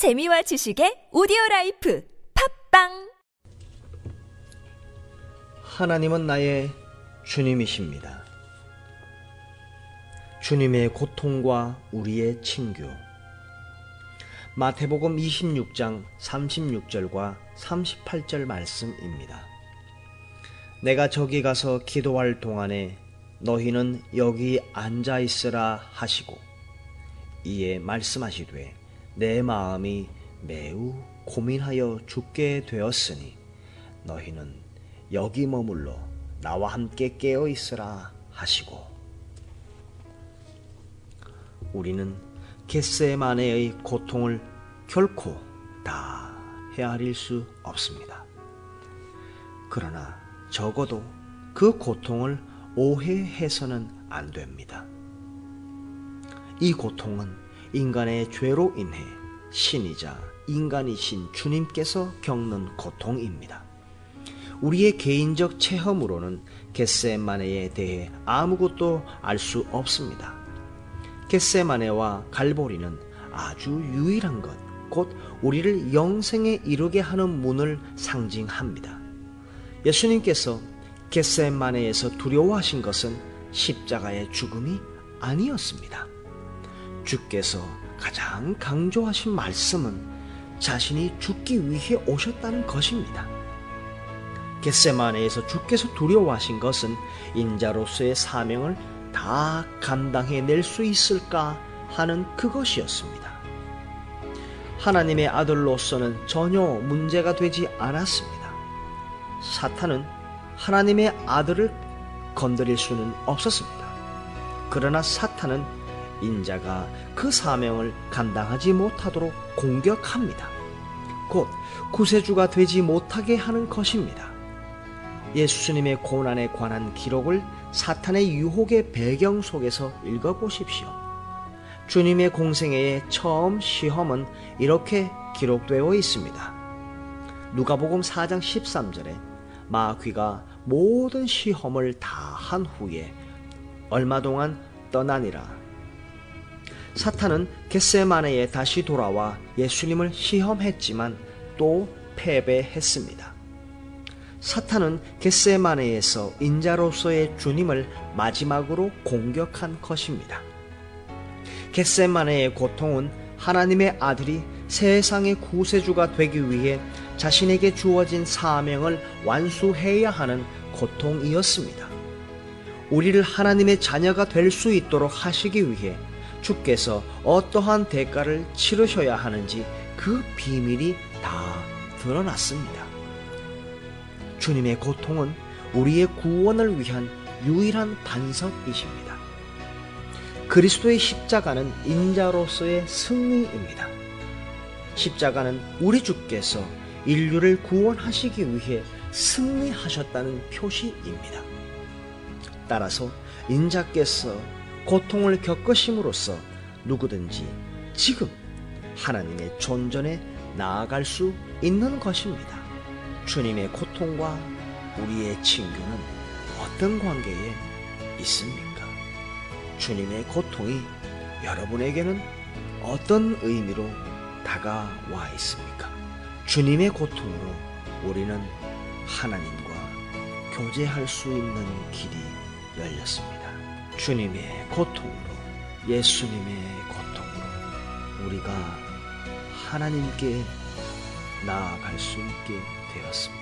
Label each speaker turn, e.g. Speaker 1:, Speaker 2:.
Speaker 1: 재미와 지식의 오디오 라이프 팟빵
Speaker 2: 하나님은 나의 주님이십니다. 주님의 고통과 우리의 친교. 마태복음 26장 36절과 38절 말씀입니다. 내가 저기 가서 기도할 동안에 너희는 여기 앉아 있으라 하시고 이에 말씀하시되 내 마음이 매우 고민하여 죽게 되었으니 너희는 여기 머물러 나와 함께 깨어 있으라 하시고 우리는 겟세마네의 고통을 결코 다 헤아릴 수 없습니다. 그러나 적어도 그 고통을 오해해서는 안 됩니다. 이 고통은 인간의 죄로 인해 신이자 인간이신 주님께서 겪는 고통입니다. 우리의 개인적 체험으로는 겟세마네에 대해 아무것도 알 수 없습니다. 겟세마네와 갈보리는 아주 유일한 것, 곧 우리를 영생에 이르게 하는 문을 상징합니다. 예수님께서 겟세마네에서 두려워하신 것은 십자가의 죽음이 아니었습니다. 주께서 가장 강조하신 말씀은 자신이 죽기 위해 오셨다는 것입니다. 겟세마네에서 주께서 두려워하신 것은 인자로서의 사명을 다 감당해낼 수 있을까 하는 그것이었습니다. 하나님의 아들로서는 전혀 문제가 되지 않았습니다. 사탄은 하나님의 아들을 건드릴 수는 없었습니다. 그러나 사탄은 인자가 그 사명을 감당하지 못하도록 공격합니다. 곧 구세주가 되지 못하게 하는 것입니다. 예수님의 고난에 관한 기록을 사탄의 유혹의 배경 속에서 읽어보십시오. 주님의 공생애의 처음 시험은 이렇게 기록되어 있습니다. 누가복음 4장 13절에 마귀가 모든 시험을 다 한 후에 얼마 동안 떠나니라. 사탄은 겟세마네에 다시 돌아와 예수님을 시험했지만 또 패배했습니다. 사탄은 겟세마네에서 인자로서의 주님을 마지막으로 공격한 것입니다. 겟세마네의 고통은 하나님의 아들이 세상의 구세주가 되기 위해 자신에게 주어진 사명을 완수해야 하는 고통이었습니다. 우리를 하나님의 자녀가 될 수 있도록 하시기 위해 주께서 어떠한 대가를 치르셔야 하는지 그 비밀이 다 드러났습니다. 주님의 고통은 우리의 구원을 위한 유일한 반석이십니다. 그리스도의 십자가는 인자로서의 승리입니다. 십자가는 우리 주께서 인류를 구원하시기 위해 승리하셨다는 표시입니다. 따라서 인자께서 고통을 겪으심으로써 누구든지 지금 하나님의 존전에 나아갈 수 있는 것입니다. 주님의 고통과 우리의 친교는 어떤 관계에 있습니까? 주님의 고통이 여러분에게는 어떤 의미로 다가와 있습니까? 주님의 고통으로 우리는 하나님과 교제할 수 있는 길이 열렸습니다. 주님의 고통으로, 예수님의 고통으로 우리가 하나님께 나아갈 수 있게 되었습니다.